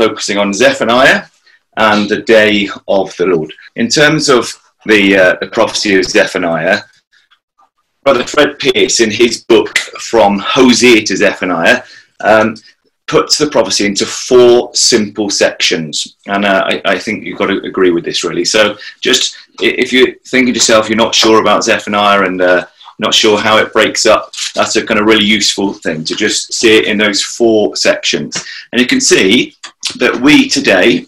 focusing on Zephaniah and the day of the Lord. In terms of the, uh, the prophecy of Zephaniah, Brother Fred Pearce, in his book From Hosea to Zephaniah, um, puts the prophecy into four simple sections. And uh, I, I, think you've got to agree with this, really. So, just if you think of yourself, you're not sure about Zephaniah and uh, not sure how it breaks up, that's a kind of really useful thing to just see it in those four sections. And you can see that we today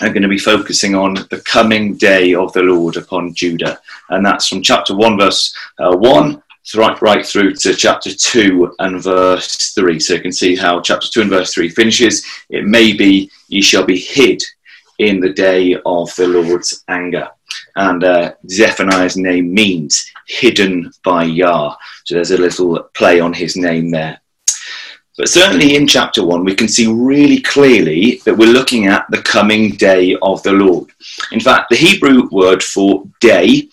are going to be focusing on the coming day of the Lord upon Judah. And that's from chapter 1, verse uh, 1 right, right through to chapter 2 and verse 3. So you can see how chapter 2 and verse 3 finishes. It may be, ye shall be hid in the day of the Lord's anger. And uh, Zephaniah's name means hidden by Yah. So there's a little play on his name there. But certainly in chapter 1, we can see really clearly that we're looking at the coming day of the Lord. In fact, the Hebrew word for day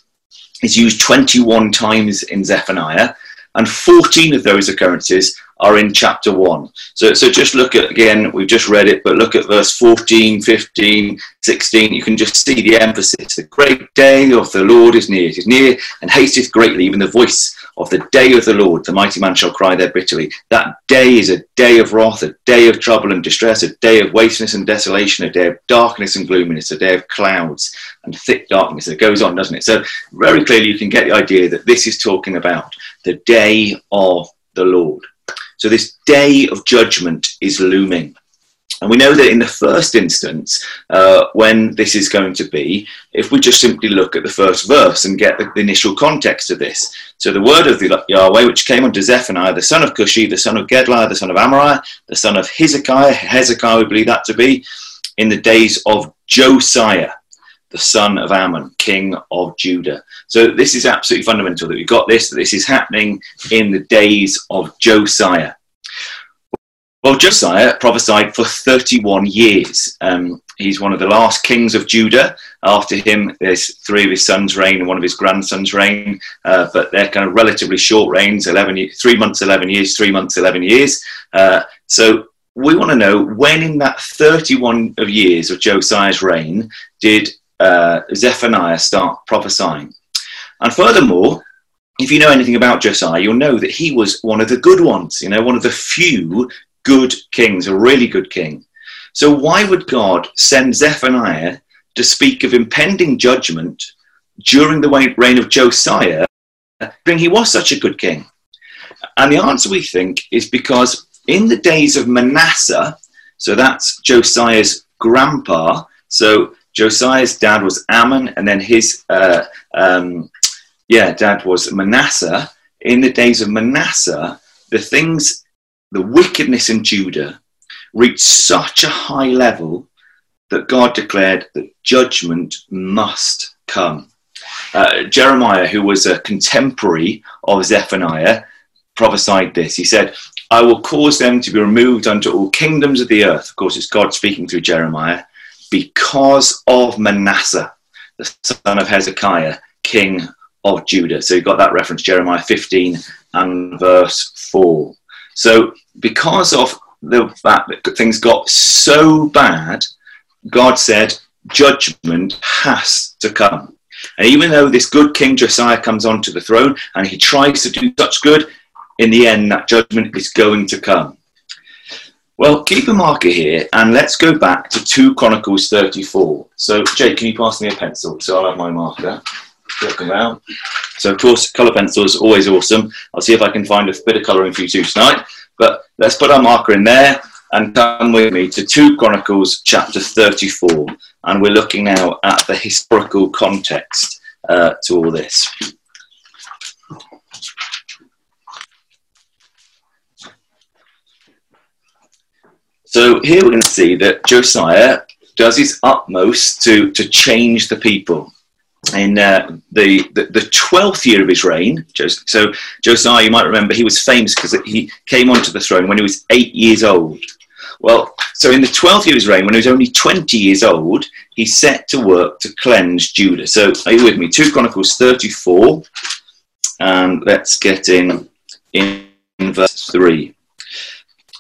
is used 21 times in Zephaniah, and 14 of those occurrences are in chapter 1. So, so just look at, again, we've just read it, but look at verse 14, 15, 16. You can just see the emphasis. The great day of the Lord is near. It is near and hasteth greatly, even the voice of the day of the Lord. The mighty man shall cry there bitterly. That day is a day of wrath, a day of trouble and distress, a day of wasteness and desolation, a day of darkness and gloominess, a day of clouds and thick darkness. It goes on, doesn't it? So, very clearly, you can get the idea that this is talking about the day of the Lord. So this day of judgment is looming. And we know that in the first instance, uh, when this is going to be, if we just simply look at the first verse and get the, the initial context of this. So the word of the Yahweh, which came unto Zephaniah, the son of Cushi, the son of Gedaliah, the son of Amariah, the son of Hezekiah, Hezekiah we believe that to be, in the days of Josiah, the son of Ammon, king of Judah. So this is absolutely fundamental that we've got this, that this is happening in the days of Josiah. Well, Josiah prophesied for 31 years. Um, he's one of the last kings of Judah. After him, there's three of his sons' reign and one of his grandsons' reign, uh, but they're kind of relatively short reigns 11, three months, 11 years, three months, 11 years. Uh, so we want to know when in that 31 of years of Josiah's reign did uh, Zephaniah start prophesying. And furthermore, if you know anything about Josiah, you'll know that he was one of the good ones, you know, one of the few good kings, a really good king. So why would God send Zephaniah to speak of impending judgment during the reign of Josiah, when he was such a good king? And the answer we think is because in the days of Manasseh, so that's Josiah's grandpa, so Josiah's dad was Ammon, and then his uh, um, yeah dad was Manasseh. In the days of Manasseh, the things, the wickedness in Judah reached such a high level that God declared that judgment must come. Uh, Jeremiah, who was a contemporary of Zephaniah, prophesied this. He said, I will cause them to be removed unto all kingdoms of the earth. Of course, it's God speaking through Jeremiah because of Manasseh, the son of Hezekiah, king of Judah. So you've got that reference, Jeremiah 15 and verse 4. So because of the fact that things got so bad, God said judgment has to come. And even though this good King Josiah comes onto the throne and he tries to do such good, in the end, that judgment is going to come. Well, keep a marker here and let's go back to 2 Chronicles 34. So, Jake, can you pass me a pencil? So I'll have my marker. Look around. So, of course, colour pencil is always awesome. I'll see if I can find a bit of colouring for you too tonight. But let's put our marker in there and come with me to 2 Chronicles chapter 34. And we're looking now at the historical context uh, to all this. So here we can see that Josiah does his utmost to, to change the people. In uh, the, the, the 12th year of his reign, so Josiah, you might remember, he was famous because he came onto the throne when he was eight years old. Well, so in the 12th year of his reign, when he was only 20 years old, he set to work to cleanse Judah. So are you with me? 2 Chronicles 34, and let's get in in verse 3.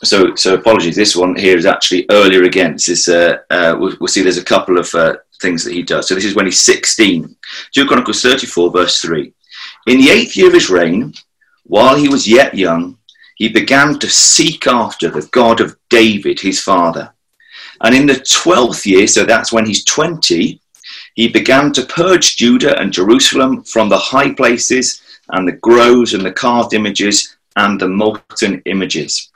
So, so apologies. This one here is actually earlier again. This is, uh, uh, we'll, we'll, see there's a couple of uh, things that he does. So this is when he's 16. 2 Chronicles 34, verse 3. In the eighth year of his reign, while he was yet young, he began to seek after the God of David, his father. And in the twelfth year, so that's when he's 20, he began to purge Judah and Jerusalem from the high places and the groves and the carved images and the molten images.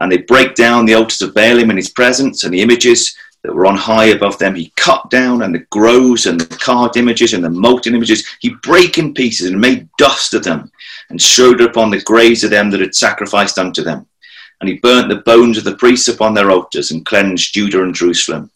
And they break down the altars of Baalim in his presence and the images that were on high above them. He cut down and the groves and the carved images and the molten images. He brake in pieces and made dust of them and strode upon the graves of them that had sacrificed unto them. And he burnt the bones of the priests upon their altars and cleansed Judah and Jerusalem.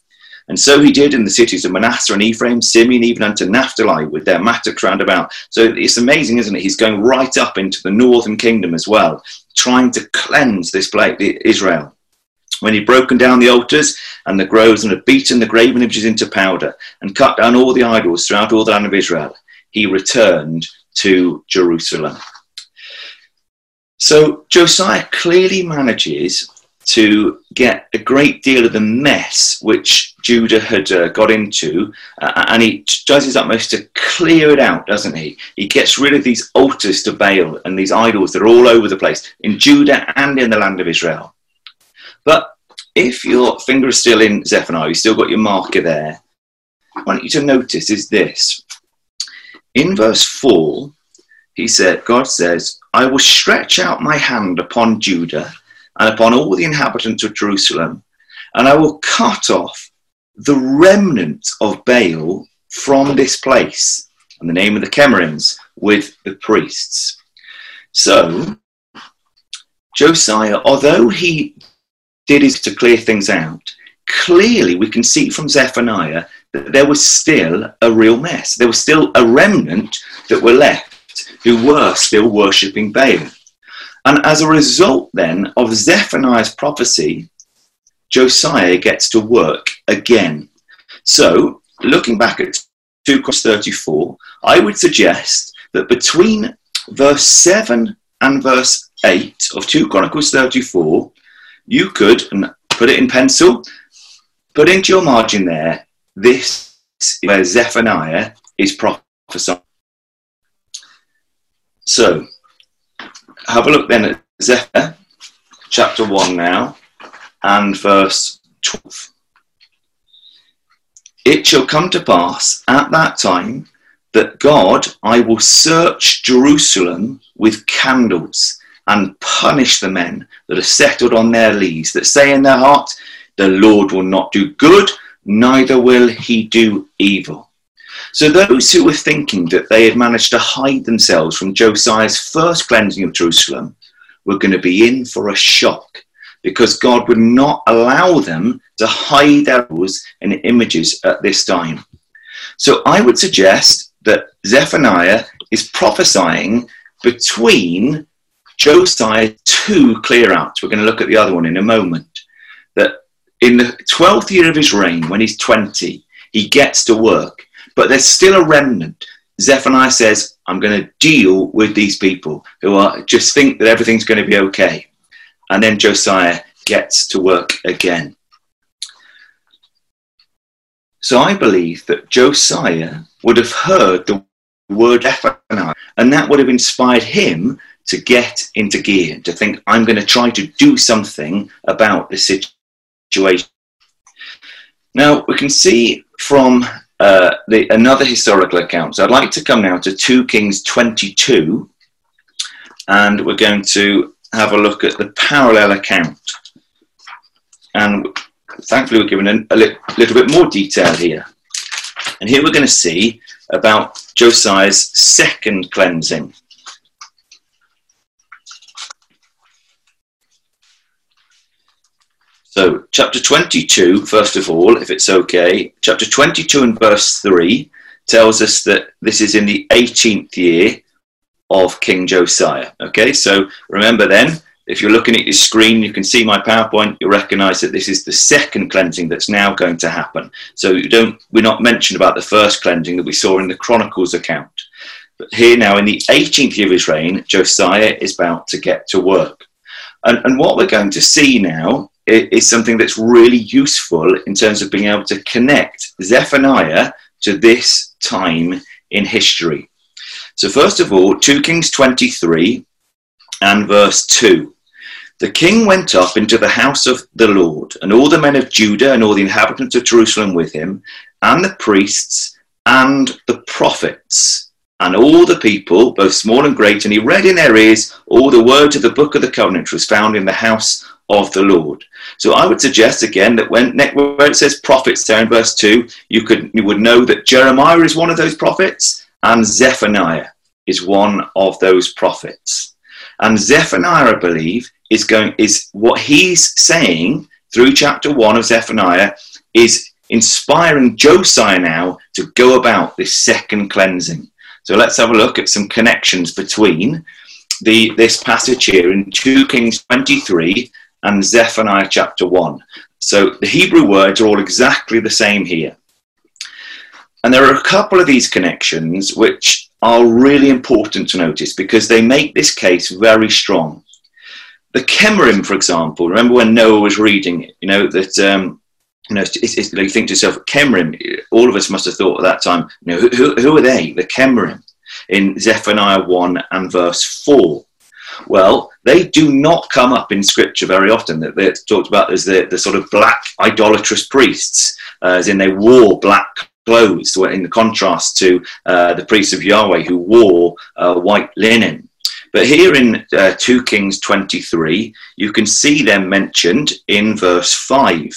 And so he did in the cities of Manasseh and Ephraim, Simeon, even unto Naphtali, with their mattocks round about. So it's amazing, isn't it? He's going right up into the northern kingdom as well, trying to cleanse this place, Israel. When he'd broken down the altars and the groves and had beaten the graven images into powder and cut down all the idols throughout all the land of Israel, he returned to Jerusalem. So Josiah clearly manages to get a great deal of the mess which Judah had uh, got into, uh, and he does his utmost to clear it out, doesn't he? He gets rid of these altars to Baal and these idols that are all over the place in Judah and in the land of Israel. But if your finger is still in Zephaniah, you've still got your marker there, I want you to notice is this. In verse 4, he said, God says, I will stretch out my hand upon Judah and upon all the inhabitants of Jerusalem, and I will cut off the remnant of Baal from this place, and the name of the Chemarims with the priests. So, Josiah, although he did his to clear things out, clearly we can see from Zephaniah that there was still a real mess. There was still a remnant that were left who were still worshipping Baal. And as a result, then, of Zephaniah's prophecy, Josiah gets to work again. So, looking back at 2 Chronicles 34, I would suggest that between verse 7 and verse 8 of 2 Chronicles 34, you could, put it in pencil, put into your margin there, this is where Zephaniah is prophesying. So, have a look then at Zephaniah chapter 1 now and verse 12. It shall come to pass at that time that God, I will search Jerusalem with candles and punish the men that are settled on their lees, that say in their heart, The Lord will not do good, neither will he do evil. So those who were thinking that they had managed to hide themselves from Josiah's first cleansing of Jerusalem were going to be in for a shock because God would not allow them to hide their rules and images at this time. So I would suggest that Zephaniah is prophesying between Josiah's two clear outs. We're going to look at the other one in a moment. That in the 12th year of his reign, when he's 20, he gets to work but there's still a remnant. Zephaniah says, I'm going to deal with these people who are just think that everything's going to be okay. And then Josiah gets to work again. So I believe that Josiah would have heard the word Zephaniah, and that would have inspired him to get into gear, to think, I'm going to try to do something about this situation. Now, we can see from uh, the, another historical account. So I'd like to come now to 2 Kings 22, and we're going to have a look at the parallel account. And thankfully, we're given a, a li- little bit more detail here. And here we're going to see about Josiah's second cleansing. So, chapter 22, first of all, if it's okay, chapter 22 and verse 3 tells us that this is in the 18th year of King Josiah. Okay, so remember then, if you're looking at your screen, you can see my PowerPoint, you'll recognize that this is the second cleansing that's now going to happen. So you don't, we're not mentioned about the first cleansing that we saw in the Chronicles account. But here now in the 18th year of his reign, Josiah is about to get to work. And, and what we're going to see now is something that's really useful in terms of being able to connect Zephaniah to this time in history. So, first of all, 2 Kings 23 and verse 2. The king went up into the house of the Lord, and all the men of Judah and all the inhabitants of Jerusalem with him, and the priests and the prophets, and all the people, both small and great, and he read in their ears all the words of the book of the covenant which was found in the house of the Lord. So I would suggest again that when where it says prophets there in verse two, you could you would know that Jeremiah is one of those prophets and Zephaniah is one of those prophets. And Zephaniah, I believe, is going is what he's saying through chapter one of Zephaniah is inspiring Josiah now to go about this second cleansing. So let's have a look at some connections between the this passage here in 2 Kings 23 and Zephaniah chapter 1. So the Hebrew words are all exactly the same here. And there are a couple of these connections which are really important to notice because they make this case very strong. The Kemerim, for example, remember when Noah was reading it, you know, that, um, you know, it's, it's, you think to yourself, Kemerim, all of us must have thought at that time, you know, who, who are they, the Kemerim, in Zephaniah 1 and verse 4. Well, they do not come up in scripture very often. That they're talked about as the, the sort of black idolatrous priests, uh, as in they wore black clothes, in the contrast to uh, the priests of Yahweh who wore uh, white linen. But here in uh, 2 Kings 23, you can see them mentioned in verse 5.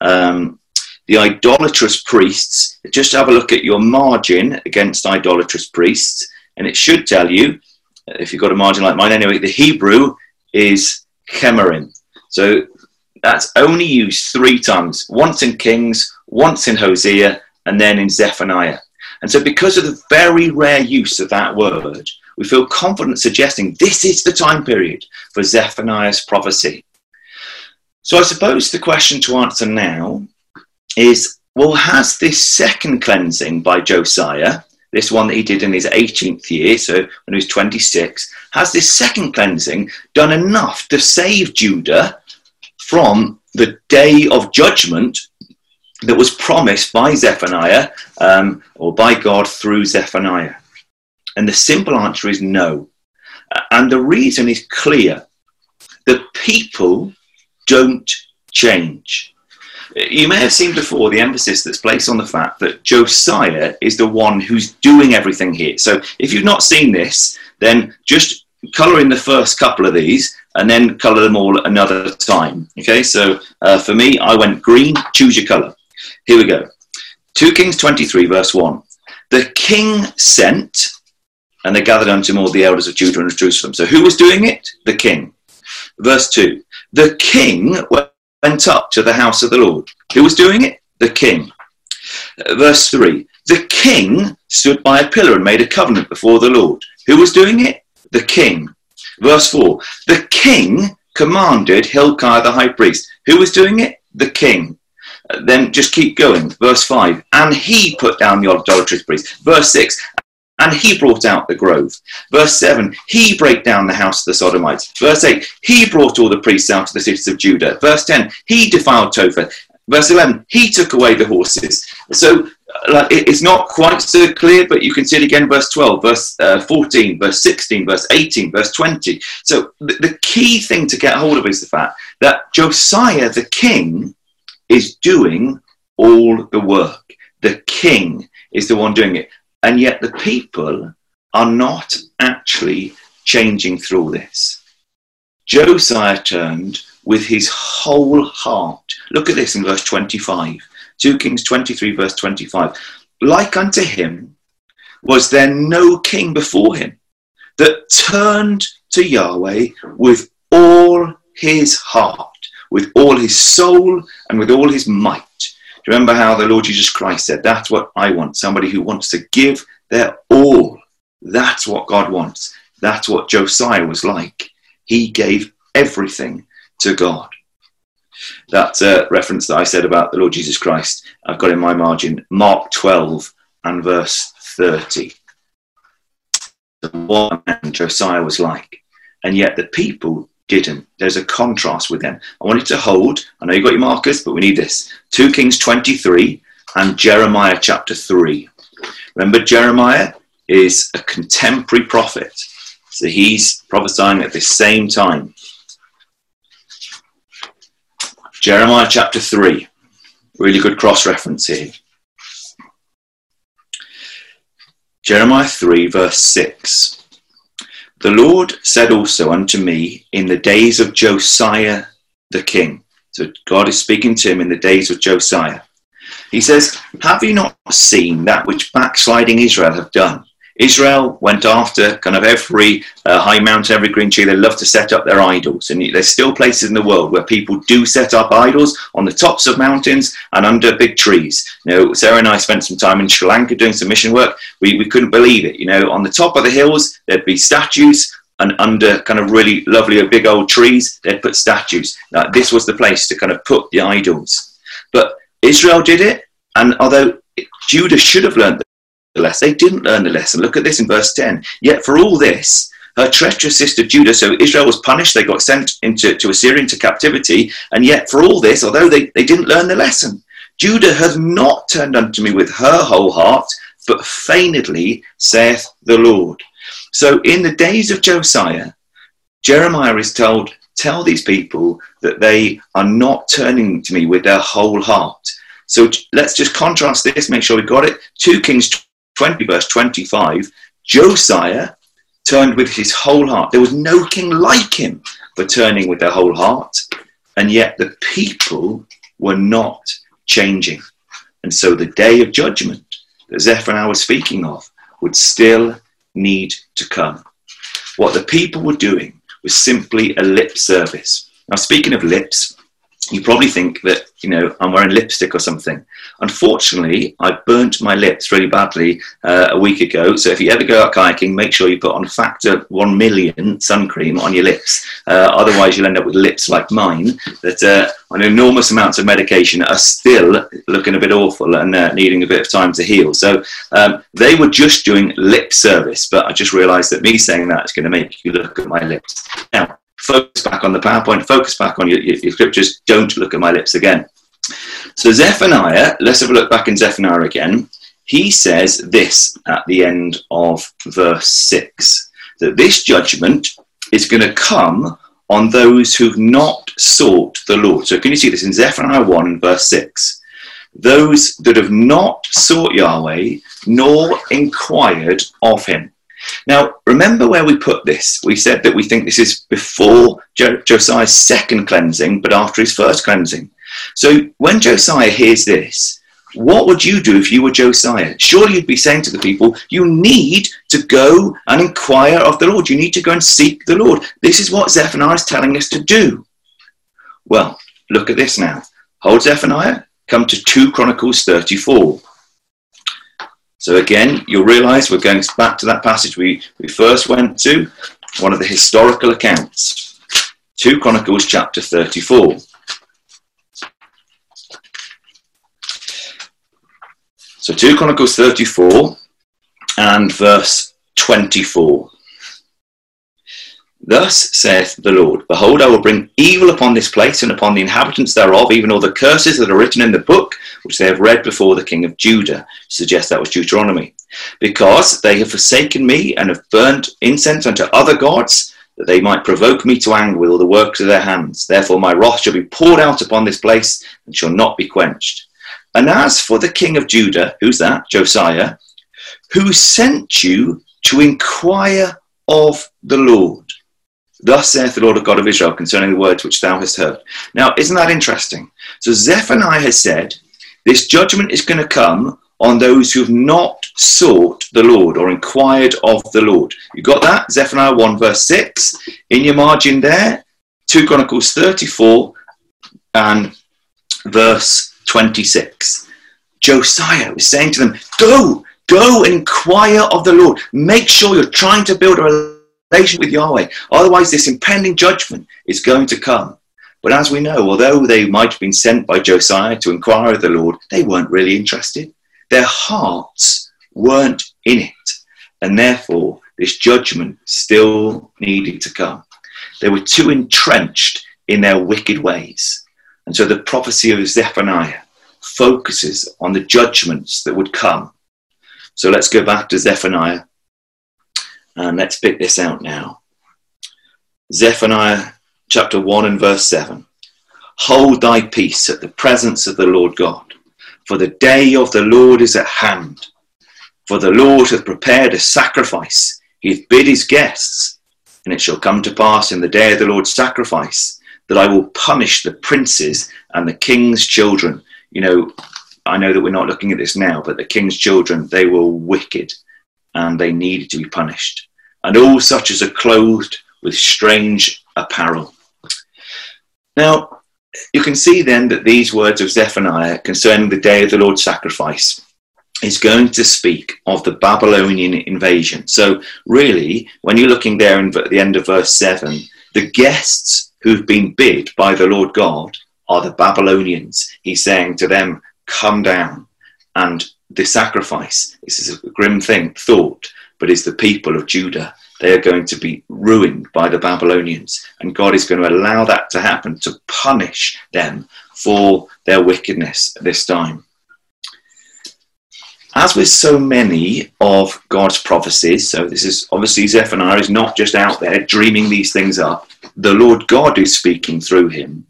Um, the idolatrous priests, just have a look at your margin against idolatrous priests, and it should tell you if you've got a margin like mine anyway, the Hebrew is Kemerim. So that's only used three times once in Kings, once in Hosea, and then in Zephaniah. And so, because of the very rare use of that word, we feel confident suggesting this is the time period for Zephaniah's prophecy. So, I suppose the question to answer now is well, has this second cleansing by Josiah this one that he did in his 18th year, so when he was 26, has this second cleansing done enough to save Judah from the day of judgment that was promised by Zephaniah um, or by God through Zephaniah? And the simple answer is no. And the reason is clear the people don't change. You may have seen before the emphasis that's placed on the fact that Josiah is the one who's doing everything here. So if you've not seen this, then just color in the first couple of these and then color them all another time. Okay, so uh, for me, I went green, choose your color. Here we go. 2 Kings 23, verse 1. The king sent, and they gathered unto him all the elders of Judah and of Jerusalem. So who was doing it? The king. Verse 2. The king went up to the house of the Lord. Who was doing it? The king. Uh, verse 3 The king stood by a pillar and made a covenant before the Lord. Who was doing it? The king. Verse 4 The king commanded Hilkiah the high priest. Who was doing it? The king. Uh, then just keep going. Verse 5 And he put down the idolatrous priest. Verse 6 and he brought out the grove. Verse 7, he brake down the house of the Sodomites. Verse 8, he brought all the priests out of the cities of Judah. Verse 10, he defiled Topheth. Verse 11, he took away the horses. So uh, it's not quite so clear, but you can see it again, verse 12, verse uh, 14, verse 16, verse 18, verse 20. So the, the key thing to get hold of is the fact that Josiah, the king, is doing all the work. The king is the one doing it. And yet the people are not actually changing through this. Josiah turned with his whole heart. Look at this in verse 25. 2 Kings 23, verse 25. Like unto him was there no king before him that turned to Yahweh with all his heart, with all his soul, and with all his might. Remember how the Lord Jesus Christ said, That's what I want somebody who wants to give their all. That's what God wants. That's what Josiah was like. He gave everything to God. That uh, reference that I said about the Lord Jesus Christ, I've got in my margin Mark 12 and verse 30. What Josiah was like. And yet the people didn't. There's a contrast with them. I want you to hold, I know you've got your markers, but we need this 2 Kings 23 and Jeremiah chapter 3. Remember, Jeremiah is a contemporary prophet. So he's prophesying at the same time. Jeremiah chapter 3. Really good cross reference here. Jeremiah 3, verse 6. The Lord said also unto me in the days of Josiah the king. So God is speaking to him in the days of Josiah. He says, Have you not seen that which backsliding Israel have done? Israel went after kind of every uh, high mountain, every green tree. They love to set up their idols. And there's still places in the world where people do set up idols on the tops of mountains and under big trees. You know, Sarah and I spent some time in Sri Lanka doing some mission work. We, we couldn't believe it. You know, on the top of the hills, there'd be statues and under kind of really lovely big old trees, they'd put statues. Now, this was the place to kind of put the idols. But Israel did it, and although Judah should have learned lesson. They didn't learn the lesson. Look at this in verse 10. Yet for all this, her treacherous sister Judah, so Israel was punished, they got sent into to Assyria into captivity, and yet for all this, although they, they didn't learn the lesson, Judah has not turned unto me with her whole heart, but feignedly, saith the Lord. So in the days of Josiah, Jeremiah is told, Tell these people that they are not turning to me with their whole heart. So let's just contrast this, make sure we got it. 2 Kings 20, verse 25, Josiah turned with his whole heart. There was no king like him for turning with their whole heart, and yet the people were not changing. And so the day of judgment that Zephaniah was speaking of would still need to come. What the people were doing was simply a lip service. Now, speaking of lips, you probably think that you know I'm wearing lipstick or something. Unfortunately, I burnt my lips really badly uh, a week ago. So if you ever go out kayaking, make sure you put on factor one million sun cream on your lips. Uh, otherwise, you'll end up with lips like mine that uh, on enormous amounts of medication are still looking a bit awful and uh, needing a bit of time to heal. So um, they were just doing lip service, but I just realised that me saying that is going to make you look at my lips now focus back on the PowerPoint, focus back on your, your, your scriptures, don't look at my lips again. So, Zephaniah, let's have a look back in Zephaniah again. He says this at the end of verse 6 that this judgment is going to come on those who've not sought the Lord. So, can you see this in Zephaniah 1, verse 6? Those that have not sought Yahweh nor inquired of him. Now, remember where we put this. We said that we think this is before jo- Josiah's second cleansing, but after his first cleansing. So when Josiah hears this, what would you do if you were Josiah? Surely you'd be saying to the people, You need to go and inquire of the Lord. You need to go and seek the Lord. This is what Zephaniah is telling us to do. Well, look at this now. Hold Zephaniah, come to 2 Chronicles 34. So again, you'll realize we're going back to that passage we, we first went to, one of the historical accounts. 2 Chronicles chapter 34. So 2 Chronicles 34 and verse 24. Thus saith the Lord Behold, I will bring evil upon this place and upon the inhabitants thereof, even all the curses that are written in the book, which they have read before the king of Judah. Suggest that was Deuteronomy. Because they have forsaken me and have burnt incense unto other gods, that they might provoke me to anger with all the works of their hands. Therefore, my wrath shall be poured out upon this place and shall not be quenched. And as for the king of Judah, who's that? Josiah, who sent you to inquire of the Lord. Thus saith the Lord of God of Israel concerning the words which thou hast heard. Now, isn't that interesting? So Zephaniah has said, this judgment is going to come on those who have not sought the Lord or inquired of the Lord. You got that? Zephaniah 1 verse 6. In your margin there, 2 Chronicles 34 and verse 26. Josiah was saying to them, Go, go and inquire of the Lord. Make sure you're trying to build a relationship with Yahweh. Otherwise, this impending judgment is going to come. But as we know, although they might have been sent by Josiah to inquire of the Lord, they weren't really interested. Their hearts weren't in it. And therefore, this judgment still needed to come. They were too entrenched in their wicked ways. And so the prophecy of Zephaniah focuses on the judgments that would come. So let's go back to Zephaniah and let's pick this out now. Zephaniah chapter 1 and verse 7. Hold thy peace at the presence of the Lord God, for the day of the Lord is at hand. For the Lord hath prepared a sacrifice, he hath bid his guests. And it shall come to pass in the day of the Lord's sacrifice that I will punish the princes and the king's children. You know, I know that we're not looking at this now, but the king's children, they were wicked and they needed to be punished. And all such as are clothed with strange apparel. Now, you can see then that these words of Zephaniah concerning the day of the Lord's sacrifice is going to speak of the Babylonian invasion. So, really, when you're looking there in, at the end of verse 7, the guests who've been bid by the Lord God are the Babylonians. He's saying to them, Come down. And the sacrifice, this is a grim thing, thought, but is the people of Judah they are going to be ruined by the Babylonians. And God is going to allow that to happen to punish them for their wickedness this time. As with so many of God's prophecies, so this is obviously Zephaniah is not just out there dreaming these things up, the Lord God is speaking through him.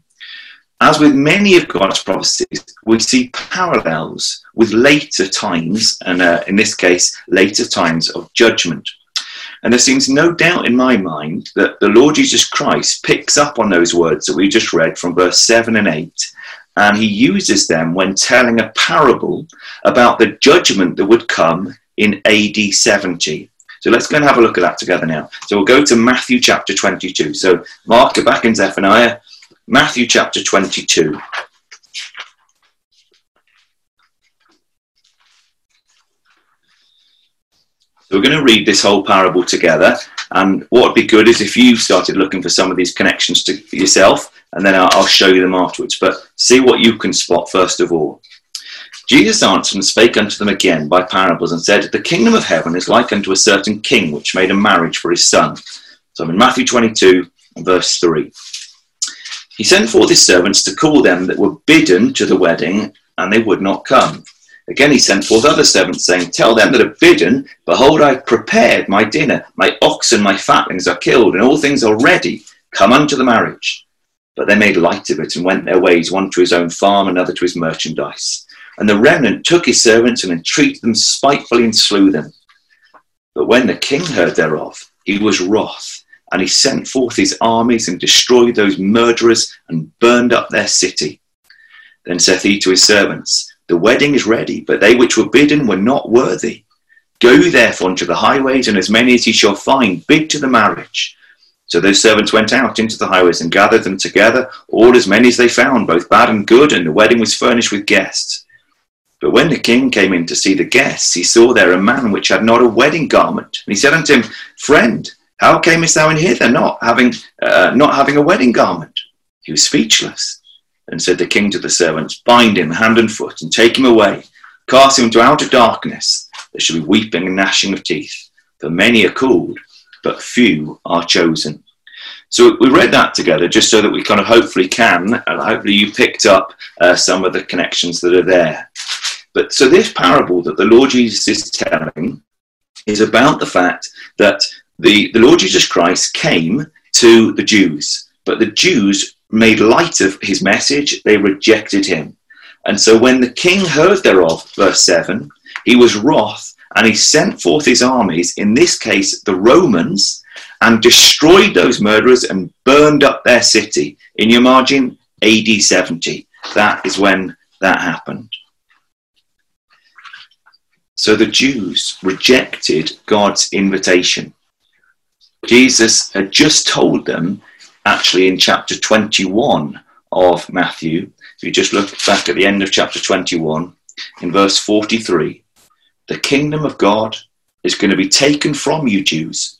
As with many of God's prophecies, we see parallels with later times, and uh, in this case, later times of judgment. And there seems no doubt in my mind that the Lord Jesus Christ picks up on those words that we just read from verse 7 and 8, and he uses them when telling a parable about the judgment that would come in AD 70. So let's go and have a look at that together now. So we'll go to Matthew chapter 22. So Mark, back in Zephaniah, Matthew chapter 22. So we're going to read this whole parable together. And what would be good is if you've started looking for some of these connections to yourself, and then I'll, show you them afterwards. But see what you can spot first of all. Jesus answered and spake unto them again by parables and said, The kingdom of heaven is like unto a certain king which made a marriage for his son. So I'm in Matthew 22, verse 3. He sent forth his servants to call them that were bidden to the wedding, and they would not come. Again he sent forth other servants, saying, Tell them that are bidden, Behold, I have prepared my dinner. My oxen, my fatlings are killed, and all things are ready. Come unto the marriage. But they made light of it and went their ways, one to his own farm, another to his merchandise. And the remnant took his servants and entreated them spitefully and slew them. But when the king heard thereof, he was wroth, and he sent forth his armies and destroyed those murderers and burned up their city. Then saith he to his servants, the wedding is ready, but they which were bidden were not worthy. Go therefore unto the highways, and as many as ye shall find, bid to the marriage. So those servants went out into the highways and gathered them together, all as many as they found, both bad and good, and the wedding was furnished with guests. But when the king came in to see the guests, he saw there a man which had not a wedding garment. And he said unto him, Friend, how camest thou in hither, not having, uh, not having a wedding garment? He was speechless. And said the king to the servants, Bind him hand and foot, and take him away. Cast him into outer darkness. There shall be weeping and gnashing of teeth. For many are called, but few are chosen. So we read that together just so that we kind of hopefully can, and hopefully you picked up uh, some of the connections that are there. But so this parable that the Lord Jesus is telling is about the fact that the, the Lord Jesus Christ came to the Jews, but the Jews made light of his message, they rejected him. And so when the king heard thereof, verse 7, he was wroth and he sent forth his armies, in this case the Romans, and destroyed those murderers and burned up their city. In your margin, AD 70. That is when that happened. So the Jews rejected God's invitation. Jesus had just told them actually in chapter 21 of Matthew. If you just look back at the end of chapter 21, in verse 43, the kingdom of God is going to be taken from you, Jews,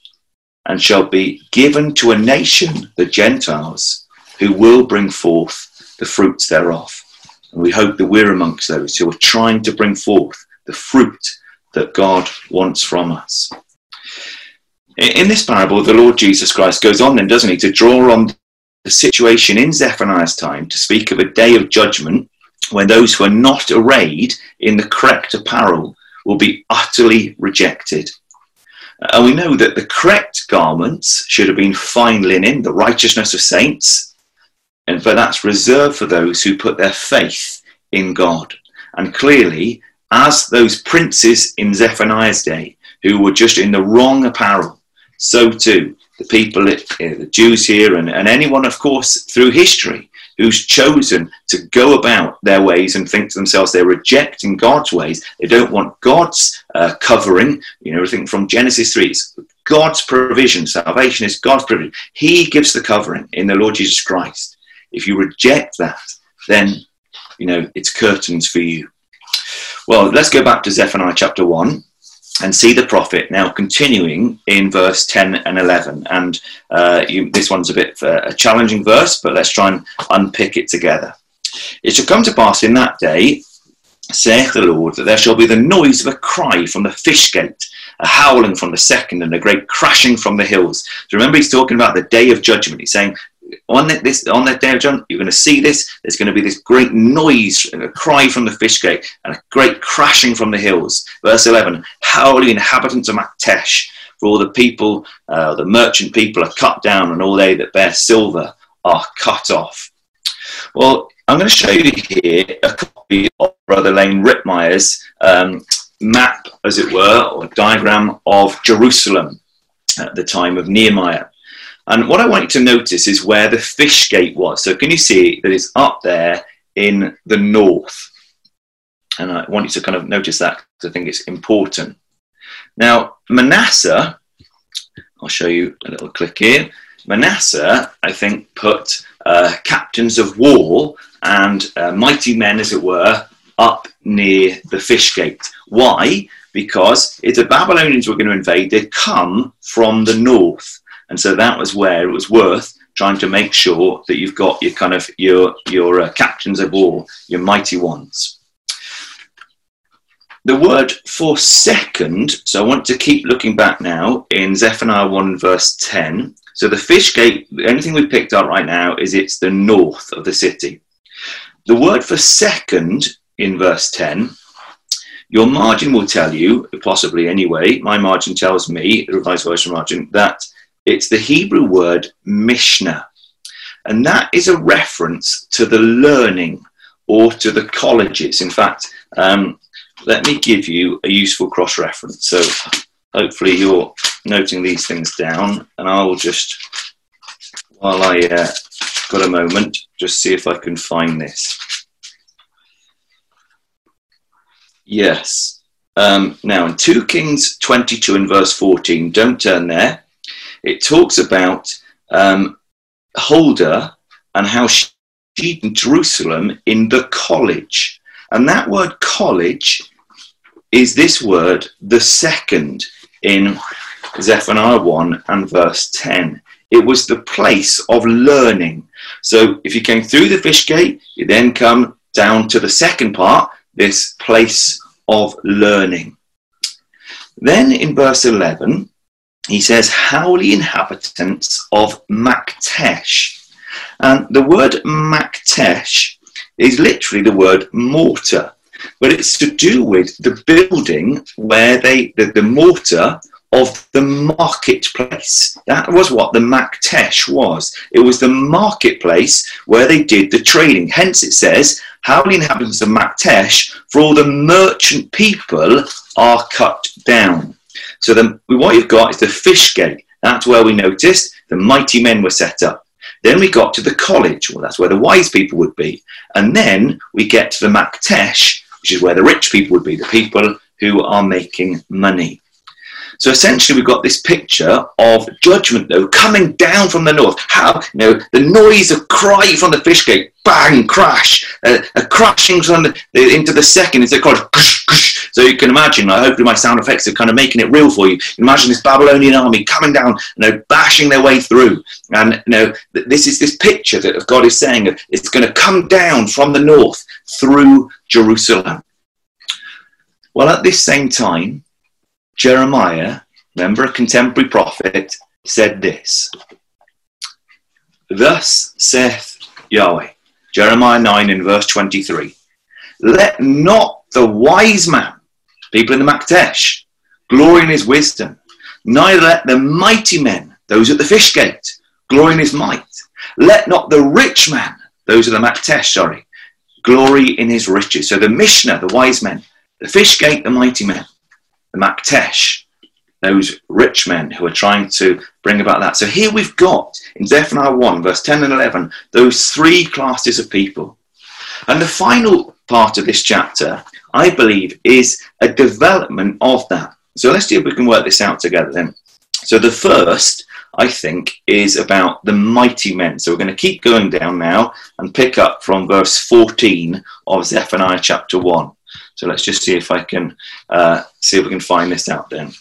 and shall be given to a nation, the Gentiles, who will bring forth the fruits thereof. And we hope that we're amongst those who are trying to bring forth the fruit that God wants from us. In this parable, the Lord Jesus Christ goes on then, doesn't he, to draw on the situation in Zephaniah's time to speak of a day of judgment when those who are not arrayed in the correct apparel will be utterly rejected. Uh, and we know that the correct garments should have been fine linen, the righteousness of saints, and but that's reserved for those who put their faith in God. And clearly, as those princes in Zephaniah's day who were just in the wrong apparel, so too the people, eh, the Jews here, and, and anyone, of course, through history who's chosen to go about their ways and think to themselves they're rejecting God's ways. They don't want God's uh, covering. You know, everything from Genesis 3 is God's provision. Salvation is God's provision. He gives the covering in the Lord Jesus Christ. If you reject that, then, you know, it's curtains for you. Well, let's go back to Zephaniah chapter 1 and see the prophet. Now continuing in verse 10 and 11 and uh, you, this one's a bit uh, a challenging verse but let's try and unpick it together. It shall come to pass in that day saith the lord that there shall be the noise of a cry from the fish gate a howling from the second and a great crashing from the hills. So remember he's talking about the day of judgment. He's saying on that, this on that day of judgment, you're going to see this. There's going to be this great noise, and a cry from the fish gate, and a great crashing from the hills. Verse 11: How the inhabitants of Maktesh, for all the people, uh, the merchant people, are cut down, and all they that bear silver are cut off. Well, I'm going to show you here a copy of Brother Leen Ritmeyer's um, map, as it were, or diagram of Jerusalem at the time of Nehemiah. And what I want you to notice is where the fish gate was. So can you see that it's up there in the north? And I want you to kind of notice that because I think it's important. Now, Manasseh, I'll show you a little click here. Manasseh, I think, put uh, captains of war and uh, mighty men, as it were, up near the fish gate. Why? Because if the Babylonians were going to invade, they'd come from the north. And so that was where it was worth trying to make sure that you've got your kind of your your uh, captains of war, your mighty ones. The word for second, so I want to keep looking back now in Zephaniah 1 verse 10. So the fish gate, the only thing we've picked up right now is it's the north of the city. The word for second in verse 10 your margin will tell you, possibly anyway, my margin tells me, the revised version margin, that it's the Hebrew word Mishnah. And that is a reference to the learning or to the colleges. In fact, um, let me give you a useful cross reference. So hopefully you're noting these things down, and I will just, while I uh, got a moment, just see if I can find this. Yes. Um, now, in 2 Kings 22 and verse 14, don't turn there it talks about um, Huldah and how she in Jerusalem in the college. And that word college is this word, the second, in Zephaniah 1 and verse 10. It was the place of learning. So if you came through the fish gate, you then come down to the second part, this place of learning. Then in verse 11, he says, Howly inhabitants of Maktesh. And the word Maktesh is literally the word mortar, but it's to do with the building where they, the, the mortar of the marketplace. That was what the Maktesh was. It was the marketplace where they did the trading. Hence it says, Howly inhabitants of Maktesh, for all the merchant people are cut down. So the, what you've got is the fish gate. That's where we noticed the mighty men were set up. Then we got to the college. Well, that's where the wise people would be. And then we get to the Maktesh, which is where the rich people would be, the people who are making money. So essentially, we've got this picture of judgment, though, coming down from the north. How, you know, the noise of cry from the fish gate, bang, crash, uh, a crashing from the, into the second, it's a called so you can imagine, uh, hopefully my sound effects are kind of making it real for you. you imagine this Babylonian army coming down, you know, bashing their way through. And, you know, this is this picture that God is saying it's going to come down from the north through Jerusalem. Well, at this same time, Jeremiah remember a contemporary prophet, said this Thus saith Yahweh, Jeremiah 9 in verse 23 Let not the wise man, people in the Maktesh, glory in his wisdom, neither let the mighty men, those at the fish gate, glory in his might. Let not the rich man, those are the Maktesh, sorry, glory in his riches. So the Mishnah, the wise men, the fish gate, the mighty men, the Maktesh, those rich men who are trying to bring about that. So here we've got in Zephaniah 1, verse 10 and 11, those three classes of people. And the final part of this chapter, I believe, is a development of that. So let's see if we can work this out together then. So the first, I think, is about the mighty men. So we're going to keep going down now and pick up from verse 14 of Zephaniah chapter 1. So let's just see if I can uh, see if we can find this out then.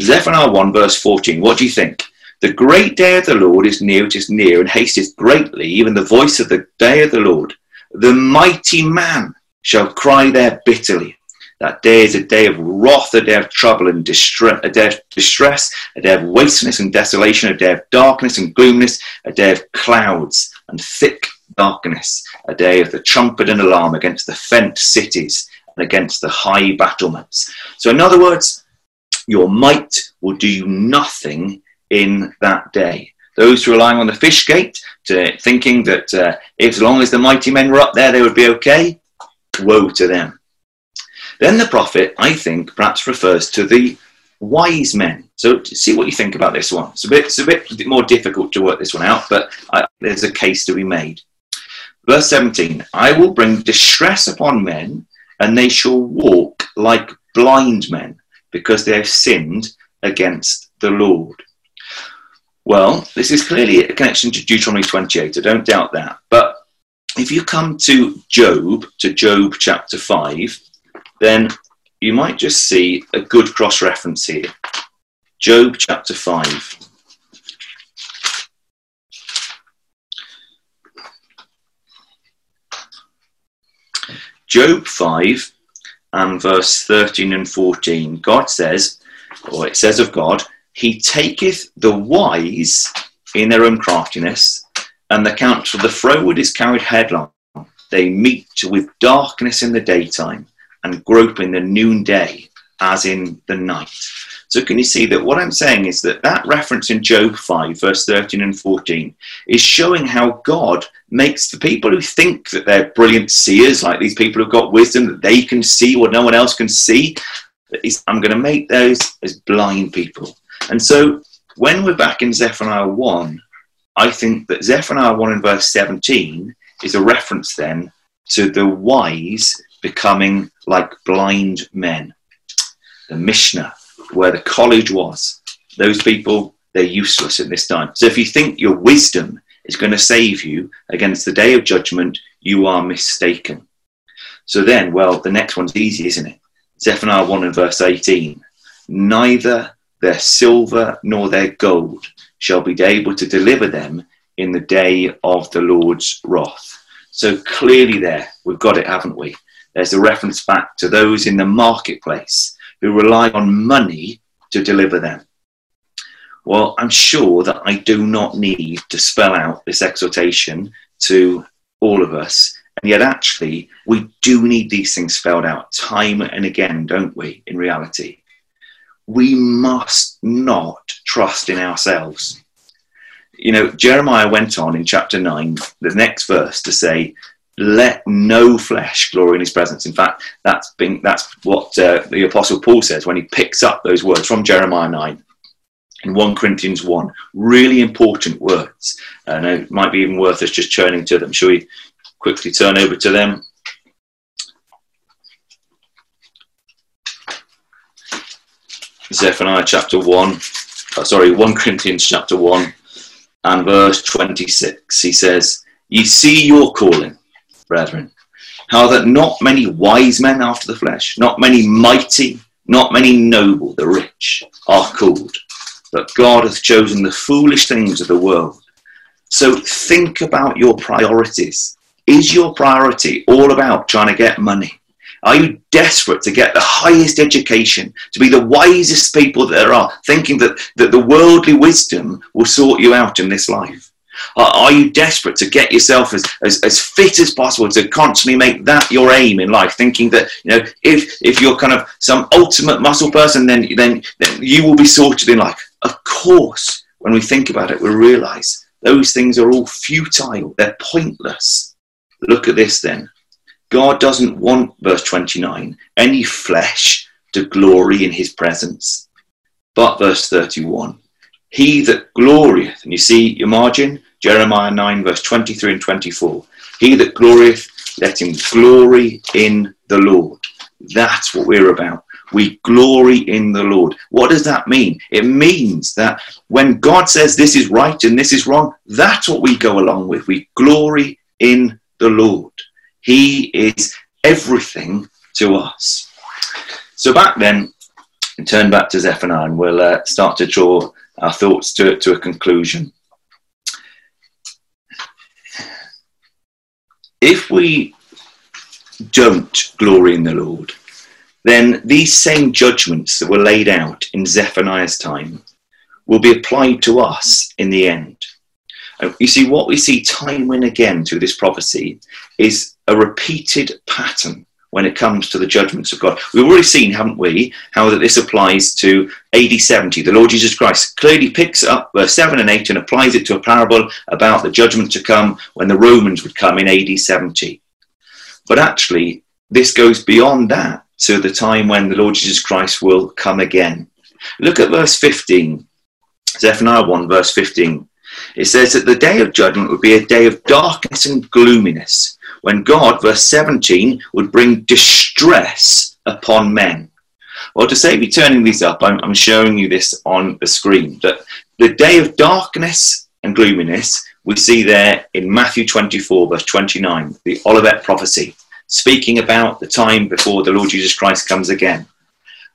Zephaniah 1, verse 14. What do you think? The great day of the Lord is near, it is near, and hasteth greatly, even the voice of the day of the Lord. The mighty man shall cry there bitterly. That day is a day of wrath, a day of trouble and distress, a day of distress, a day of wasteness and desolation, a day of darkness and gloominess, a day of clouds and thick darkness, a day of the trumpet and alarm against the fenced cities and against the high battlements. So, in other words, your might will do you nothing in that day. Those relying on the fish gate, to, thinking that uh, if, as long as the mighty men were up there, they would be okay, woe to them. Then the prophet, I think, perhaps refers to the wise men. So see what you think about this one. It's a bit, it's a bit more difficult to work this one out, but I, there's a case to be made. Verse 17 I will bring distress upon men, and they shall walk like blind men because they have sinned against the Lord. Well, this is clearly a connection to Deuteronomy 28, I don't doubt that. But if you come to Job, to Job chapter 5, then you might just see a good cross reference here. Job chapter 5. Job 5 and verse 13 and 14, God says, or it says of God, He taketh the wise in their own craftiness, and the of the froward is carried headlong. They meet with darkness in the daytime and grope in the noonday as in the night. So, can you see that what I'm saying is that that reference in Job 5, verse 13 and 14, is showing how God makes the people who think that they're brilliant seers, like these people who've got wisdom, that they can see what no one else can see. I'm going to make those as blind people. And so, when we're back in Zephaniah 1, I think that Zephaniah 1 in verse 17 is a reference then to the wise becoming like blind men. The Mishnah, where the college was, those people, they're useless at this time. So if you think your wisdom is going to save you against the day of judgment, you are mistaken. So then, well, the next one's easy, isn't it? Zephaniah 1 and verse 18. Neither their silver nor their gold shall be able to deliver them in the day of the Lord's wrath. So clearly, there, we've got it, haven't we? There's a reference back to those in the marketplace who rely on money to deliver them. Well, I'm sure that I do not need to spell out this exhortation to all of us. And yet, actually, we do need these things spelled out time and again, don't we, in reality? We must not trust in ourselves. You know, Jeremiah went on in chapter 9, the next verse, to say, let no flesh glory in his presence. In fact, that's been, that's what uh, the Apostle Paul says when he picks up those words from Jeremiah 9 in 1 Corinthians 1. Really important words. And it might be even worth us just turning to them. Shall we quickly turn over to them? Zephaniah chapter 1, oh, sorry, 1 Corinthians chapter 1 and verse 26. He says, Ye see your calling brethren, how that not many wise men after the flesh, not many mighty, not many noble, the rich, are called, but God hath chosen the foolish things of the world. So think about your priorities. Is your priority all about trying to get money? Are you desperate to get the highest education, to be the wisest people there are, thinking that, that the worldly wisdom will sort you out in this life? Are you desperate to get yourself as, as, as fit as possible to constantly make that your aim in life, thinking that you know if if you're kind of some ultimate muscle person, then then, then you will be sorted in life? Of course, when we think about it, we realise those things are all futile. They're pointless. Look at this then. God doesn't want, verse 29, any flesh to glory in his presence. But, verse 31, he that glorieth, and you see your margin, Jeremiah 9, verse 23 and 24. He that glorieth, let him glory in the Lord. That's what we're about. We glory in the Lord. What does that mean? It means that when God says this is right and this is wrong, that's what we go along with. We glory in the Lord. He is everything to us. So back then, turn back to Zephaniah and we'll uh, start to draw our thoughts to, to a conclusion. if we don't glory in the Lord, then these same judgments that were laid out in Zephaniah's time will be applied to us in the end. You see, what we see time and again through this prophecy is a repeated pattern when it comes to the judgments of God. We've already seen, haven't we, how that this applies to AD 70. The Lord Jesus Christ clearly picks up verse 7 and 8 and applies it to a parable about the judgment to come when the Romans would come in AD 70. But actually, this goes beyond that to the time when the Lord Jesus Christ will come again. Look at verse 15, Zephaniah 1, verse 15. It says that the day of judgment would be a day of darkness and gloominess when God, verse 17, would bring distress upon men. Well, to save me turning these up, I'm, I'm showing you this on the screen. That the day of darkness and gloominess we see there in Matthew 24, verse 29, the Olivet prophecy, speaking about the time before the Lord Jesus Christ comes again.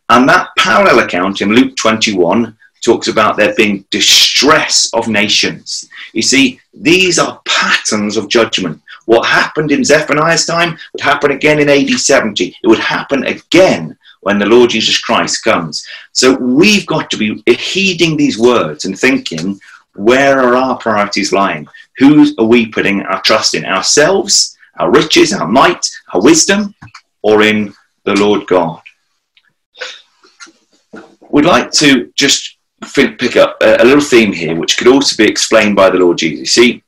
And that parallel account in Luke 21 talks about there being distress of nations. You see, these are patterns of judgment. What happened in Zephaniah's time would happen again in AD 70. It would happen again when the Lord Jesus Christ comes. So we've got to be heeding these words and thinking, where are our priorities lying? Who are we putting our trust in? Ourselves, our riches, our might, our wisdom, or in the Lord God? We'd like to just pick up a little theme here, which could also be explained by the Lord Jesus. See,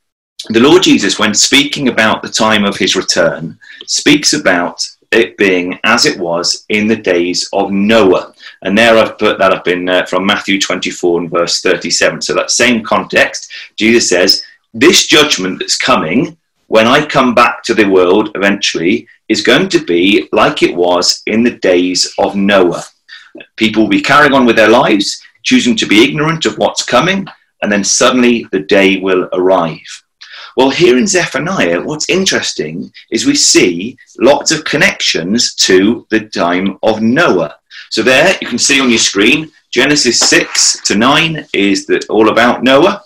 the Lord Jesus, when speaking about the time of his return, speaks about it being as it was in the days of Noah. And there I've put that up in uh, from Matthew 24 and verse 37. So that same context, Jesus says, This judgment that's coming when I come back to the world eventually is going to be like it was in the days of Noah. People will be carrying on with their lives, choosing to be ignorant of what's coming, and then suddenly the day will arrive. Well, here in Zephaniah, what's interesting is we see lots of connections to the time of Noah. So there, you can see on your screen, Genesis 6 to 9 is the, all about Noah.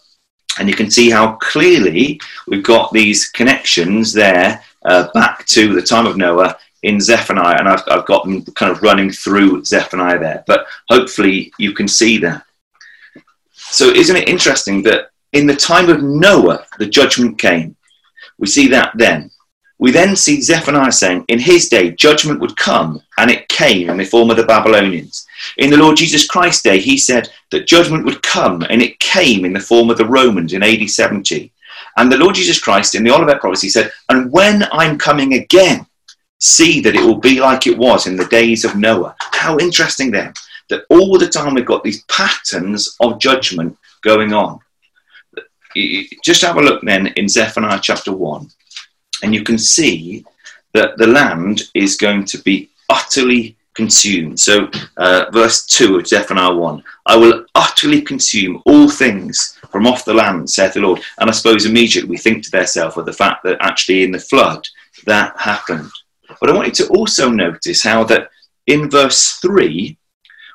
And you can see how clearly we've got these connections there uh, back to the time of Noah in Zephaniah. And I've, I've got them kind of running through Zephaniah there. But hopefully you can see that. So isn't it interesting that in the time of Noah, the judgment came. We see that then. We then see Zephaniah saying, in his day, judgment would come, and it came in the form of the Babylonians. In the Lord Jesus Christ's day, he said that judgment would come, and it came in the form of the Romans in AD 70. And the Lord Jesus Christ in the Olivet prophecy said, and when I'm coming again, see that it will be like it was in the days of Noah. How interesting then that all the time we've got these patterns of judgment going on just have a look then in Zephaniah chapter 1, and you can see that the land is going to be utterly consumed. So, uh, verse 2 of Zephaniah 1 I will utterly consume all things from off the land, saith the Lord. And I suppose immediately we think to ourselves of the fact that actually in the flood that happened. But I want you to also notice how that in verse 3,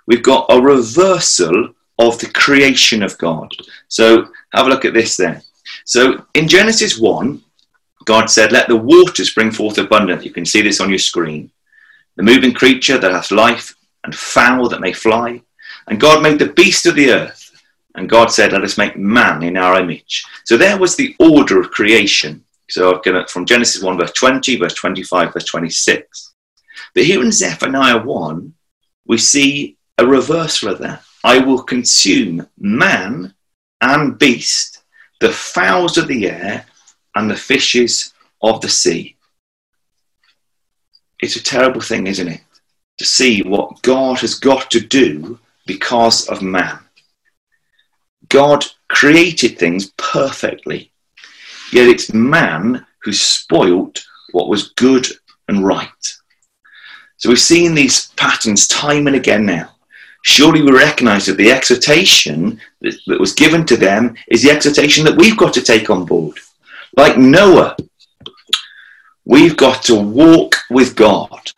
we've got a reversal of the creation of God. So have a look at this then. So in Genesis 1, God said, Let the waters bring forth abundance. You can see this on your screen. the moving creature that hath life, and fowl that may fly. And God made the beast of the earth. And God said, Let us make man in our image. So there was the order of creation. So I've it from Genesis 1, verse 20, verse 25, verse 26. But here in Zephaniah 1, we see a reversal of that. I will consume man and beast, the fowls of the air, and the fishes of the sea. It's a terrible thing, isn't it? To see what God has got to do because of man. God created things perfectly, yet it's man who spoilt what was good and right. So we've seen these patterns time and again now. Surely we recognize that the exhortation that, that was given to them is the exhortation that we've got to take on board. Like Noah, we've got to walk with God.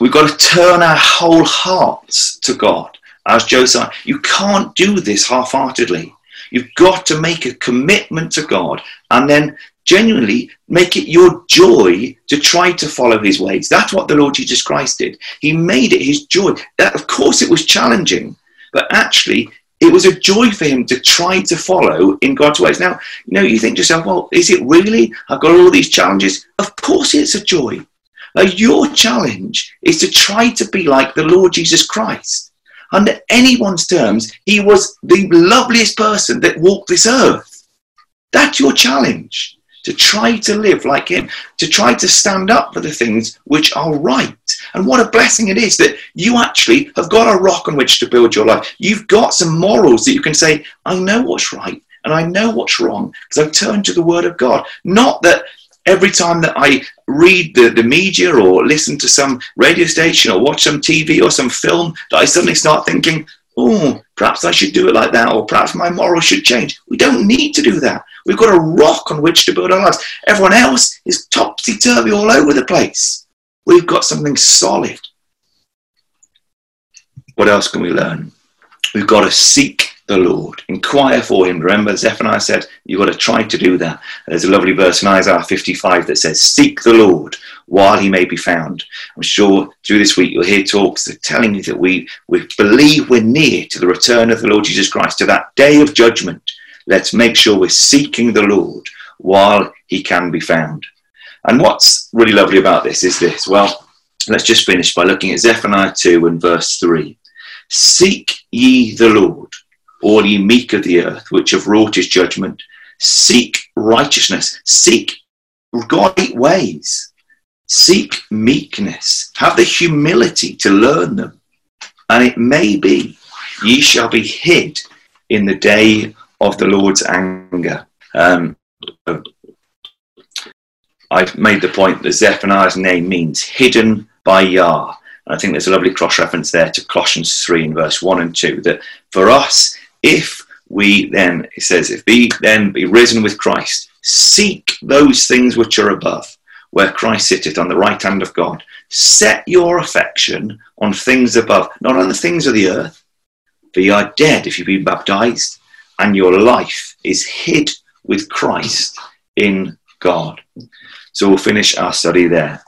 We've got to turn our whole hearts to God. As Josiah, you can't do this half heartedly. You've got to make a commitment to God and then genuinely make it your joy to try to follow his ways. That's what the Lord Jesus Christ did. He made it his joy. Of course, it was challenging, but actually, it was a joy for him to try to follow in God's ways. Now, you know, you think to yourself, well, is it really? I've got all these challenges. Of course, it's a joy. Now, your challenge is to try to be like the Lord Jesus Christ. Under anyone's terms, he was the loveliest person that walked this earth. That's your challenge to try to live like him, to try to stand up for the things which are right. And what a blessing it is that you actually have got a rock on which to build your life. You've got some morals that you can say, I know what's right and I know what's wrong because I've turned to the Word of God. Not that every time that I read the, the media or listen to some radio station or watch some TV or some film that I suddenly start thinking, oh, perhaps I should do it like that, or perhaps my morals should change. We don't need to do that. We've got a rock on which to build our lives. Everyone else is topsy turvy all over the place. We've got something solid. What else can we learn? We've got to seek the Lord, inquire for Him. Remember, Zephaniah said, You've got to try to do that. There's a lovely verse in Isaiah 55 that says, Seek the Lord while He may be found. I'm sure through this week you'll hear talks that telling you that we, we believe we're near to the return of the Lord Jesus Christ, to that day of judgment Let's make sure we're seeking the Lord while he can be found. And what's really lovely about this is this. Well, let's just finish by looking at Zephaniah 2 and verse 3. Seek ye the Lord, all ye meek of the earth, which have wrought his judgment. Seek righteousness. Seek right ways. Seek meekness. Have the humility to learn them. And it may be ye shall be hid in the day of the Lord's anger. Um, I've made the point that Zephaniah's name means hidden by Yah. And I think there's a lovely cross reference there to Colossians 3 in verse 1 and 2 that for us, if we then, it says, if we then be risen with Christ, seek those things which are above, where Christ sitteth on the right hand of God. Set your affection on things above, not on the things of the earth, for you are dead if you've been baptized and your life is hid with Christ in God. So we'll finish our study there.